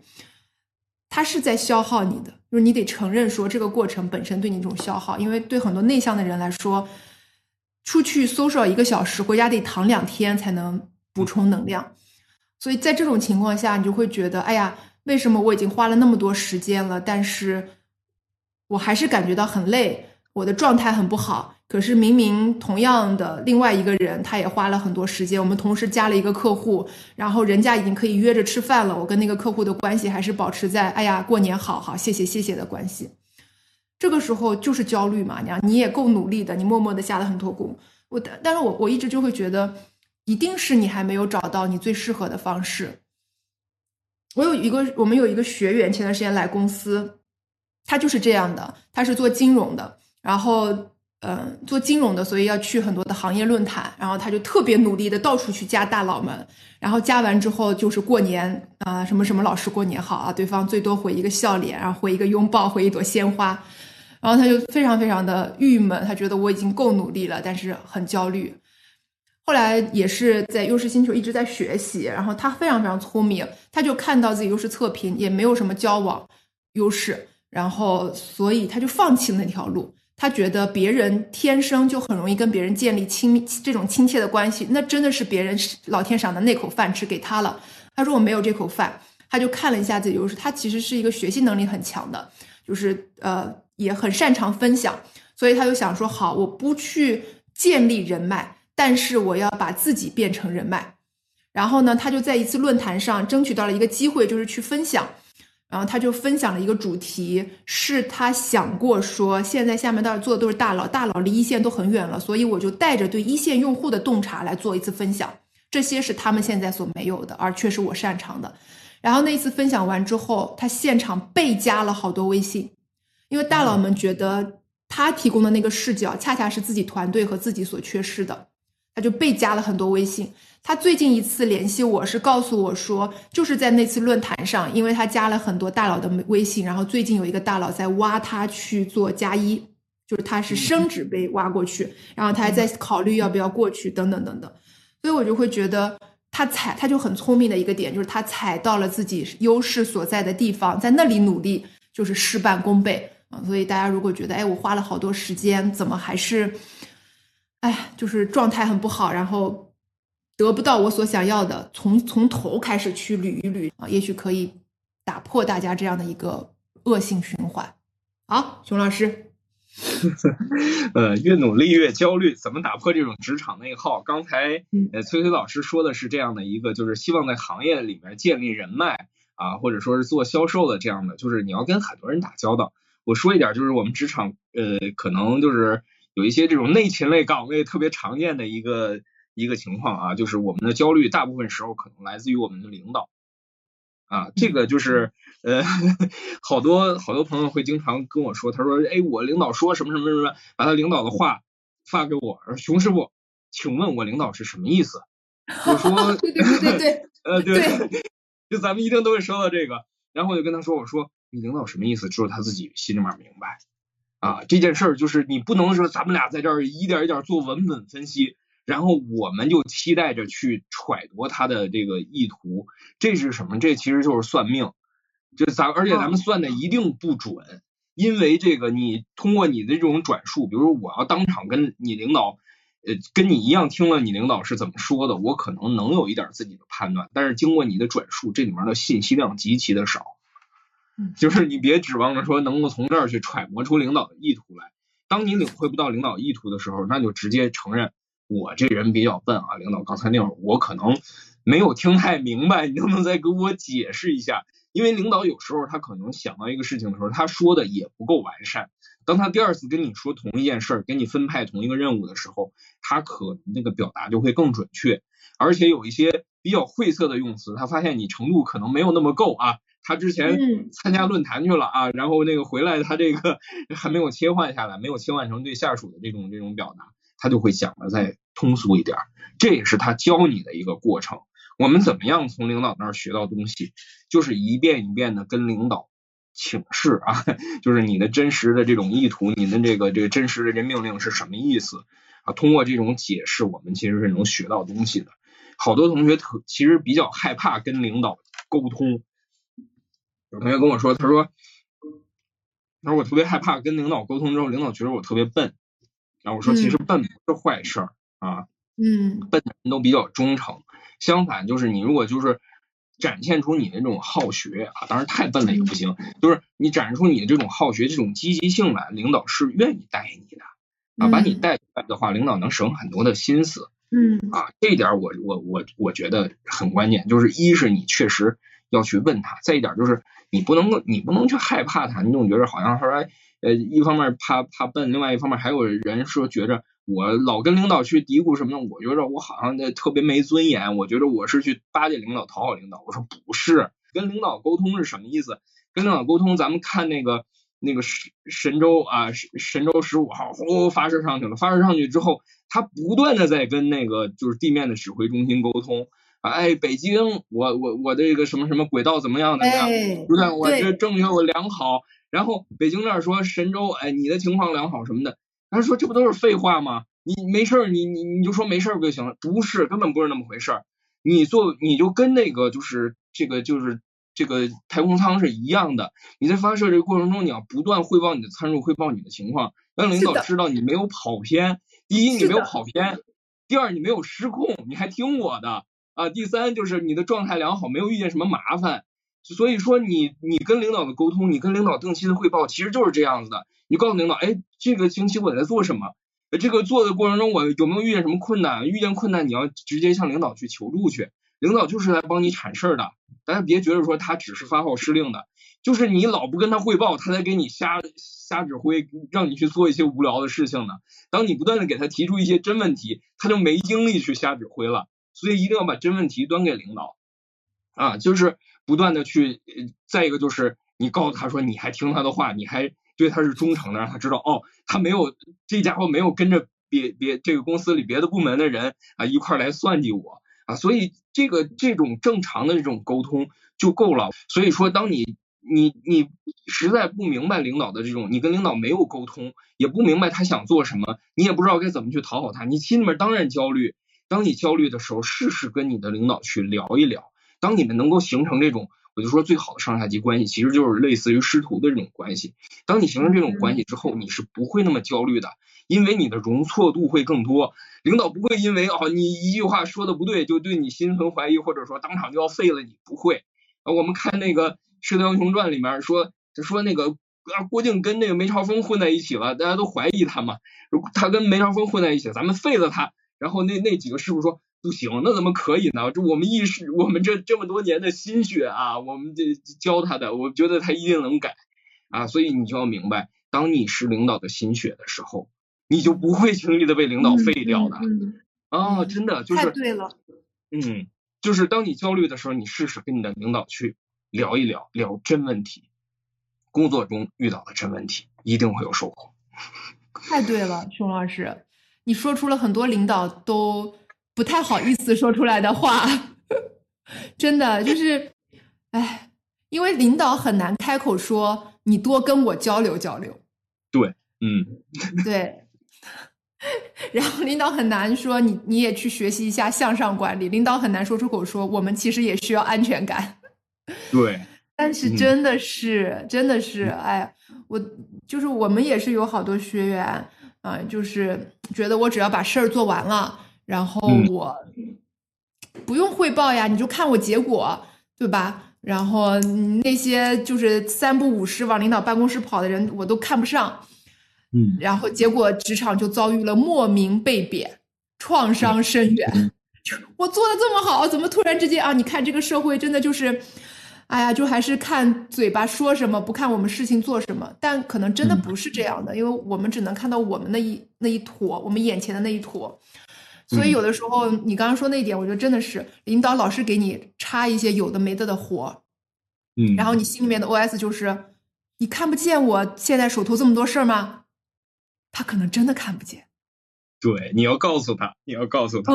Speaker 2: 它是在消耗你的，就是你得承认说这个过程本身对你一种消耗，因为对很多内向的人来说。出去 social 一个小时，回家得躺两天才能补充能量，所以在这种情况下，你就会觉得，哎呀，为什么我已经花了那么多时间了，但是我还是感觉到很累，我的状态很不好。可是明明同样的另外一个人，他也花了很多时间，我们同时加了一个客户，然后人家已经可以约着吃饭了，我跟那个客户的关系还是保持在，哎呀，过年好好，谢谢谢谢的关系。这个时候就是焦虑嘛，你你也够努力的，你默默的下了很多功。我但是我我一直就会觉得，一定是你还没有找到你最适合的方式。我有一个，我们有一个学员，前段时间来公司，他就是这样的，他是做金融的，然后嗯，做金融的，所以要去很多的行业论坛，然后他就特别努力的到处去加大佬们，然后加完之后就是过年啊，什么什么老师过年好啊，对方最多回一个笑脸，然后回一个拥抱，回一朵鲜花。然后他就非常非常的郁闷，他觉得我已经够努力了，但是很焦虑。后来也是在优势星球一直在学习，然后他非常非常聪明，他就看到自己优势测评也没有什么交往优势，然后所以他就放弃了那条路。他觉得别人天生就很容易跟别人建立亲密这种亲切的关系，那真的是别人老天赏的那口饭吃给他了。他说我没有这口饭，他就看了一下自己优势，他其实是一个学习能力很强的，就是呃。也很擅长分享，所以他就想说：好，我不去建立人脉，但是我要把自己变成人脉。然后呢，他就在一次论坛上争取到了一个机会，就是去分享。然后他就分享了一个主题，是他想过说，现在下面到做的都是大佬，大佬离一线都很远了，所以我就带着对一线用户的洞察来做一次分享。这些是他们现在所没有的，而却是我擅长的。然后那一次分享完之后，他现场被加了好多微信。因为大佬们觉得他提供的那个视角恰恰是自己团队和自己所缺失的，他就被加了很多微信。他最近一次联系我是告诉我说，就是在那次论坛上，因为他加了很多大佬的微信，然后最近有一个大佬在挖他去做加一，就是他是升职被挖过去，然后他还在考虑要不要过去等等等等。所以我就会觉得他踩他就很聪明的一个点，就是他踩到了自己优势所在的地方，在那里努力就是事半功倍。啊，所以大家如果觉得，哎，我花了好多时间，怎么还是，哎，就是状态很不好，然后得不到我所想要的，从从头开始去捋一捋啊，也许可以打破大家这样的一个恶性循环。好，熊老师，
Speaker 1: 呃，越努力越焦虑，怎么打破这种职场内耗？刚才呃崔崔老师说的是这样的一个，就是希望在行业里面建立人脉啊，或者说是做销售的这样的，就是你要跟很多人打交道。我说一点，就是我们职场，呃，可能就是有一些这种内勤类岗位特别常见的一个一个情况啊，就是我们的焦虑大部分时候可能来自于我们的领导啊，这个就是呃，好多好多朋友会经常跟我说，他说，哎，我领导说什么什么什么，把他领导的话发给我，说熊师傅，请问我领导是什么意思？我说，
Speaker 2: 对对对对，
Speaker 1: 呃，对，就咱们一定都会收到这个，然后我就跟他说，我说。你领导什么意思？只有他自己心里面明白啊。这件事儿就是你不能说咱们俩在这儿一点一点做文本分析，然后我们就期待着去揣度他的这个意图。这是什么？这其实就是算命。就咱而且咱们算的一定不准，因为这个你通过你的这种转述，比如说我要当场跟你领导，呃，跟你一样听了你领导是怎么说的，我可能能有一点自己的判断。但是经过你的转述，这里面的信息量极其的少。就是你别指望着说能够从这儿去揣摩出领导的意图来。当你领会不到领导意图的时候，那就直接承认我这人比较笨啊。领导刚才那会儿我可能没有听太明白，你能不能再给我解释一下？因为领导有时候他可能想到一个事情的时候，他说的也不够完善。当他第二次跟你说同一件事儿，给你分派同一个任务的时候，他可能那个表达就会更准确，而且有一些比较晦涩的用词，他发现你程度可能没有那么够啊。他之前参加论坛去了啊，然后那个回来他这个还没有切换下来，没有切换成对下属的这种这种表达，他就会讲的再通俗一点，这也是他教你的一个过程。我们怎么样从领导那儿学到东西，就是一遍一遍的跟领导请示啊，就是你的真实的这种意图，你的这个这个真实的这命令是什么意思啊？通过这种解释，我们其实是能学到东西的。好多同学特其实比较害怕跟领导沟通。有同学跟我说，他说，他说我特别害怕跟领导沟通之后，领导觉得我特别笨。然后我说，其实笨不是坏事儿啊，
Speaker 2: 嗯，
Speaker 1: 笨的人都比较忠诚。相反，就是你如果就是展现出你的这种好学啊，当然太笨了也不行，就是你展示出你的这种好学、这种积极性来，领导是愿意带你的啊，把你带出来的话，领导能省很多的心思。
Speaker 2: 嗯，
Speaker 1: 啊，这一点我我我我觉得很关键，就是一是你确实要去问他，再一点就是。你不能够，你不能去害怕他，你总觉得好像说，呃，一方面怕怕笨，另外一方面还有人说觉着我老跟领导去嘀咕什么的，我觉着我好像特别没尊严，我觉得我是去巴结领导、讨好领导。我说不是，跟领导沟通是什么意思？跟领导沟通，咱们看那个那个神神舟啊，神神舟十五号呼发射上去了，发射上去之后，他不断的在跟那个就是地面的指挥中心沟通。哎，北京，我我我这个什么什么轨道怎么样怎么样？对不对，我这正确我良好。然后北京那儿说神州，哎，你的情况良好什么的。他说这不都是废话吗？你没事儿，你你你就说没事儿不就行了？不是，根本不是那么回事儿。你做你就跟那个就是这个就是这个太空舱是一样的。你在发射这个过程中，你要不断汇报你的参数，汇报你的情况，让领导知道你没有跑偏。第一，你没有跑偏；第二，你没有失控，你还听我的。啊，第三就是你的状态良好，没有遇见什么麻烦，所以说你你跟领导的沟通，你跟领导定期的汇报，其实就是这样子的。你告诉领导，哎，这个星期我在做什么？这个做的过程中我有没有遇见什么困难？遇见困难你要直接向领导去求助去，领导就是来帮你铲事儿的。大家别觉得说他只是发号施令的，就是你老不跟他汇报，他才给你瞎瞎指挥，让你去做一些无聊的事情呢。当你不断的给他提出一些真问题，他就没精力去瞎指挥了。所以一定要把真问题端给领导啊，就是不断的去，再一个就是你告诉他说你还听他的话，你还对他是忠诚的，让他知道哦，他没有这家伙没有跟着别别这个公司里别的部门的人啊一块来算计我啊，所以这个这种正常的这种沟通就够了。所以说，当你你你实在不明白领导的这种，你跟领导没有沟通，也不明白他想做什么，你也不知道该怎么去讨好他，你心里面当然焦虑。当你焦虑的时候，试试跟你的领导去聊一聊。当你们能够形成这种，我就说最好的上下级关系，其实就是类似于师徒的这种关系。当你形成这种关系之后，你是不会那么焦虑的，因为你的容错度会更多。领导不会因为哦你一句话说的不对，就对你心存怀疑，或者说当场就要废了你，不会。啊，我们看那个《射雕英雄传》里面说，就说那个啊郭靖跟那个梅超风混在一起了，大家都怀疑他嘛。如果他跟梅超风混在一起，咱们废了他。然后那那几个师傅说不行，那怎么可以呢？这我们一师，我们这这么多年的心血啊，我们这教他的，我觉得他一定能改啊。所以你就要明白，当你是领导的心血的时候，你就不会轻易的被领导废掉的啊！真的就是太
Speaker 2: 对了，
Speaker 1: 嗯，就是当你焦虑的时候，你试试跟你的领导去聊一聊，聊真问题，工作中遇到的真问题，一定会有收获。
Speaker 2: 太对了，熊老师。你说出了很多领导都不太好意思说出来的话，真的就是，哎，因为领导很难开口说你多跟我交流交流。
Speaker 1: 对，嗯，
Speaker 2: 对。然后领导很难说你你也去学习一下向上管理，领导很难说出口说我们其实也需要安全感。
Speaker 1: 对。
Speaker 2: 但是真的是，真的是，哎，我就是我们也是有好多学员。啊，就是觉得我只要把事儿做完了，然后我不用汇报呀，你就看我结果，对吧？然后那些就是三不五时往领导办公室跑的人，我都看不上。
Speaker 1: 嗯，
Speaker 2: 然后结果职场就遭遇了莫名被贬，创伤深远。我做的这么好，怎么突然之间啊？你看这个社会真的就是，哎呀，就还是看嘴巴说什么，不看我们事情做什么。但可能真的不是这样的，因为我们只能看到我们那一那一坨，我们眼前的那一坨。所以有的时候你刚刚说那一点，我觉得真的是领导老是给你插一些有的没的的活，
Speaker 1: 嗯，
Speaker 2: 然后你心里面的 OS 就是，你看不见我现在手头这么多事儿吗？他可能真的看不见。
Speaker 1: 对，你要告诉他，你要告诉他。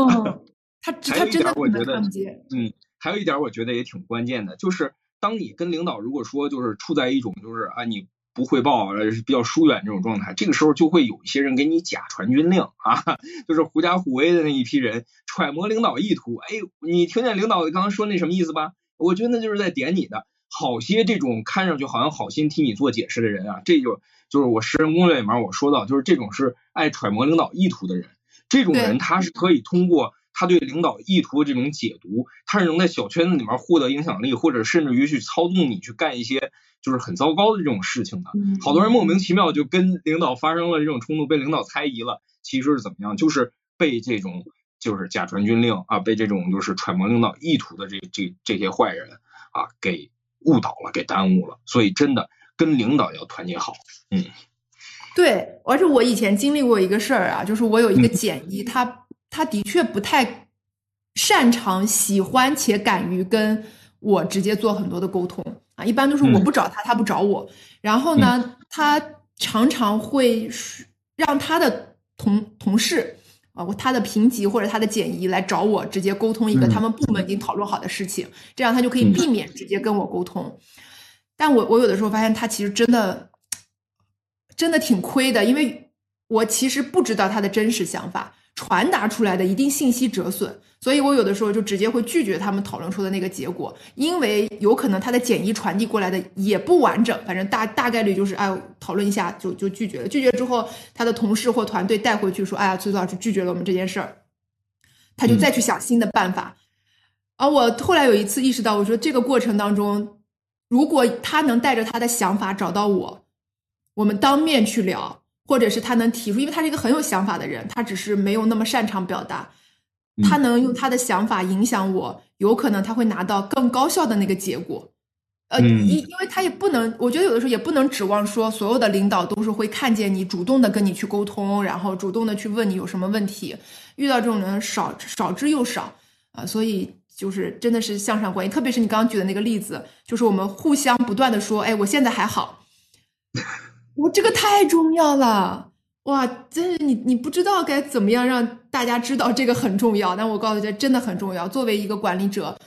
Speaker 2: 他他真的
Speaker 1: 我觉得，
Speaker 2: 见。
Speaker 1: 嗯，还有一点我觉得也挺关键的，就是当你跟领导如果说就是处在一种就是啊你不汇报呃比较疏远这种状态，这个时候就会有一些人给你假传军令啊，就是狐假虎威的那一批人揣摩领导意图。哎，你听见领导刚刚说那什么意思吧？我觉得那就是在点你的。好些这种看上去好像好心替你做解释的人啊，这就就是我识人攻略里面我说到，就是这种是爱揣摩领导意图的人，这种人他是可以通过。他对领导意图的这种解读，他是能在小圈子里面获得影响力，或者甚至于去操纵你去干一些就是很糟糕的这种事情的。好多人莫名其妙就跟领导发生了这种冲突，被领导猜疑了，其实是怎么样？就是被这种就是假传军令啊，被这种就是揣摩领导意图的这这这些坏人啊给误导了，给耽误了。所以真的跟领导要团结好。嗯，
Speaker 2: 对，而且我以前经历过一个事儿啊，就是我有一个简易他。他的确不太擅长、喜欢且敢于跟我直接做很多的沟通啊，一般都是我不找他，他不找我。然后呢，他常常会让他的同同事啊，他的评级或者他的简仪来找我直接沟通一个他们部门已经讨论好的事情，这样他就可以避免直接跟我沟通。但我我有的时候发现他其实真的真的挺亏的，因为我其实不知道他的真实想法。传达出来的一定信息折损，所以我有的时候就直接会拒绝他们讨论出的那个结果，因为有可能他的简易传递过来的也不完整，反正大大概率就是哎讨论一下就就拒绝了，拒绝之后他的同事或团队带回去说哎呀崔老师拒绝了我们这件事儿，他就再去想新的办法，而我后来有一次意识到，我说这个过程当中，如果他能带着他的想法找到我，我们当面去聊。或者是他能提出，因为他是一个很有想法的人，他只是没有那么擅长表达。他能用他的想法影响我，有可能他会拿到更高效的那个结果。呃，因因为他也不能，我觉得有的时候也不能指望说所有的领导都是会看见你主动的跟你去沟通，然后主动的去问你有什么问题。遇到这种人少少之又少啊，所以就是真的是向上关系。特别是你刚刚举的那个例子，就是我们互相不断的说，哎，我现在还好。我这个太重要了，哇！真是你你不知道该怎么样让大家知道这个很重要。但我告诉大家，真的很重要。作为一个管理者，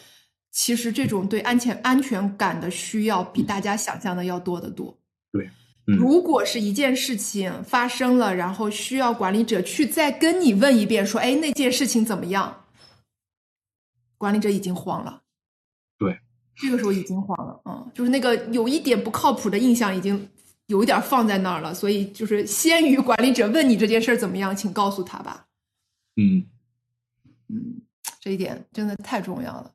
Speaker 2: 其实这种对安全安全感的需要比大家想象的要多得多。
Speaker 1: 对，
Speaker 2: 如果是一件事情发生了，然后需要管理者去再跟你问一遍，说：“哎，那件事情怎么样？”管理者已经慌了。
Speaker 1: 对，
Speaker 2: 这个时候已经慌了。嗯，就是那个有一点不靠谱的印象已经。有一点放在那儿了，所以就是先于管理者问你这件事儿怎么样，请告诉他吧。
Speaker 1: 嗯
Speaker 2: 嗯，这一点真的太重要了。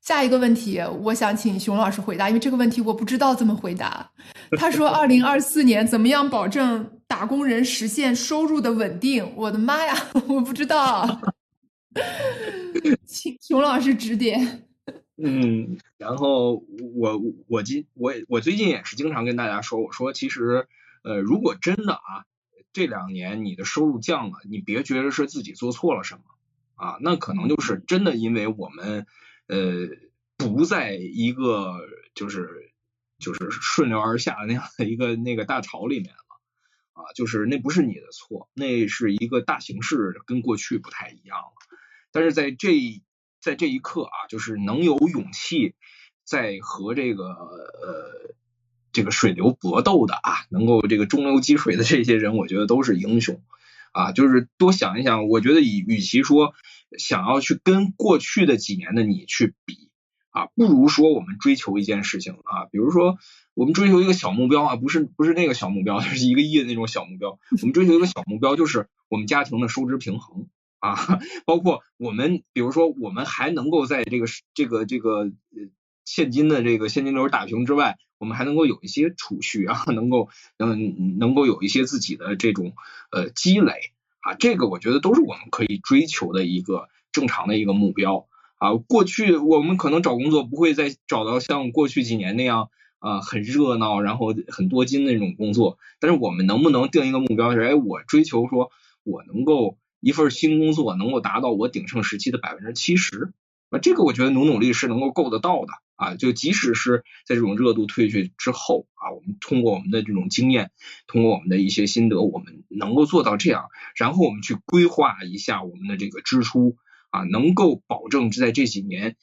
Speaker 2: 下一个问题，我想请熊老师回答，因为这个问题我不知道怎么回答。他说：“二零二四年怎么样保证打工人实现收入的稳定？”我的妈呀，我不知道，请熊老师指点。
Speaker 1: 嗯，然后我我今我我最近也是经常跟大家说，我说其实呃，如果真的啊，这两年你的收入降了，你别觉得是自己做错了什么啊，那可能就是真的因为我们呃不在一个就是就是顺流而下的那样的一个那个大潮里面了。啊，就是那不是你的错，那是一个大形势跟过去不太一样了，但是在这。在这一刻啊，就是能有勇气在和这个呃这个水流搏斗的啊，能够这个中流击水的这些人，我觉得都是英雄啊。就是多想一想，我觉得与与其说想要去跟过去的几年的你去比啊，不如说我们追求一件事情啊，比如说我们追求一个小目标啊，不是不是那个小目标，就是一个亿的那种小目标，我们追求一个小目标，就是我们家庭的收支平衡。啊，包括我们，比如说，我们还能够在这个这个这个呃现金的这个现金流打平之外，我们还能够有一些储蓄啊，能够嗯能够有一些自己的这种呃积累啊，这个我觉得都是我们可以追求的一个正常的一个目标啊。过去我们可能找工作不会再找到像过去几年那样啊很热闹，然后很多金的那种工作。但是我们能不能定一个目标是，哎，我追求说我能够一份新工作能够达到我鼎盛时期的百分之七十，那这个我觉得努努力是能够够得到的。啊，就即使是在这种热度退去之后啊，我们通过我们的这种经验，通过我们的一些心得，我们能够做到这样，然后我们去规划一下我们的这个支出啊，能够保证在这几年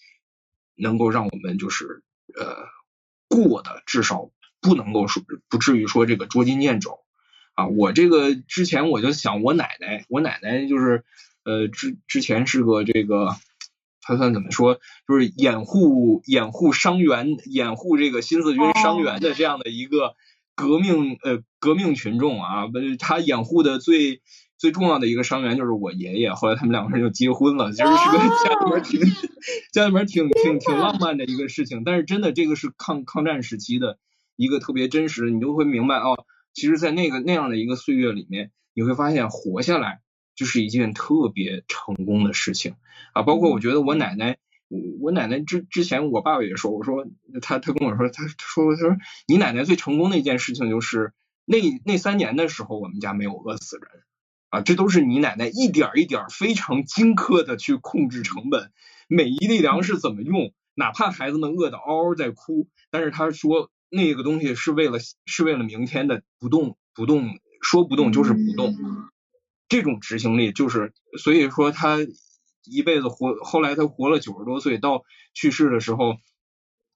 Speaker 1: 能够让我们就是呃过的至少不能够说不至于说这个捉襟见肘啊。我这个之前我就想我奶奶，我奶奶就是呃之之前是个这个。他算怎么说？就是掩护掩护伤员，掩护这个新四军伤员的这样的一个革命呃革命群众啊。他掩护的最最重要的一个伤员就是我爷爷。后来他们两个人就结婚了，其实是个家里面挺家里面挺挺挺浪漫的一个事情。但是真的这个是抗抗战时期的一个特别真实，你就会明白哦，其实，在那个那样的一个岁月里面，你会发现活下来。就是一件特别成功的事情啊！包括我觉得我奶奶，我奶奶之之前我爸爸也说，我说他他跟我说，他说他说你奶奶最成功的一件事情就是那那三年的时候，我们家没有饿死人啊！这都是你奶奶一点一点非常精刻的去控制成本，每一粒粮食怎么用，哪怕孩子们饿得嗷嗷在哭，但是他说那个东西是为了是为了明天的不动不动，说不动就是不动。这种执行力就是，所以说他一辈子活，后来他活了九十多岁，到去世的时候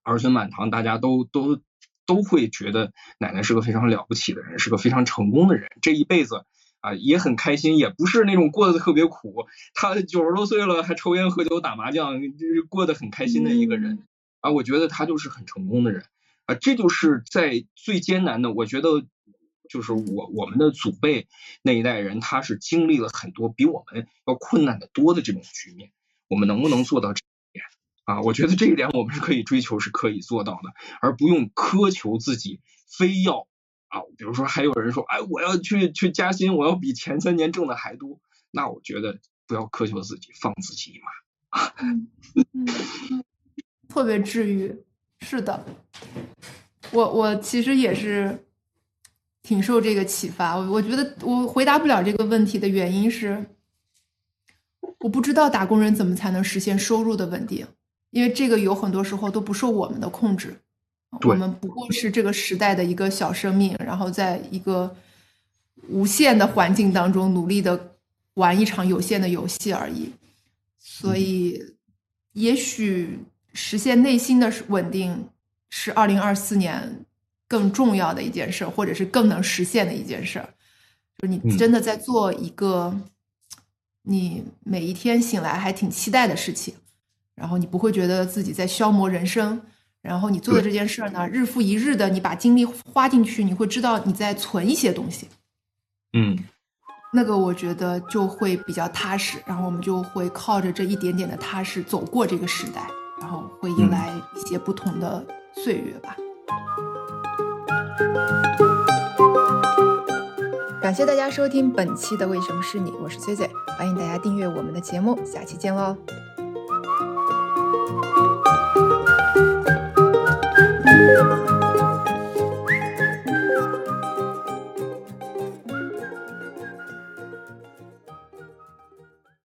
Speaker 1: 儿孙满堂，大家都都都会觉得奶奶是个非常了不起的人，是个非常成功的人。这一辈子啊也很开心，也不是那种过得特别苦。他九十多岁了还抽烟喝酒打麻将，就是过得很开心的一个人啊。我觉得他就是很成功的人啊。这就是在最艰难的，我觉得。就是我我们的祖辈那一代人，他是经历了很多比我们要困难的多的这种局面，我们能不能做到这一点啊？我觉得这一点我们是可以追求，是可以做到的，而不用苛求自己，非要啊，比如说还有人说，哎，我要去去加薪，我要比前三年挣的还多，那我觉得不要苛求自己，放自己一马。
Speaker 2: 嗯嗯，特别治愈，是的，我我其实也是。挺受这个启发，我我觉得我回答不了这个问题的原因是，我不知道打工人怎么才能实现收入的稳定，因为这个有很多时候都不受我们的控制，我们不过是这个时代的一个小生命，然后在一个无限的环境当中努力的玩一场有限的游戏而已，所以也许实现内心的稳定是二零二四年。更重要的一件事，或者是更能实现的一件事，就是你真的在做一个你每一天醒来还挺期待的事情，然后你不会觉得自己在消磨人生，然后你做的这件事呢，日复一日的，你把精力花进去，你会知道你在存一些东西，
Speaker 1: 嗯，
Speaker 2: 那个我觉得就会比较踏实，然后我们就会靠着这一点点的踏实走过这个时代，然后会迎来一些不同的岁月吧。感谢大家收听本期的为什么是你，我是崔崔，欢迎大家订阅我们的节目，下期见喽。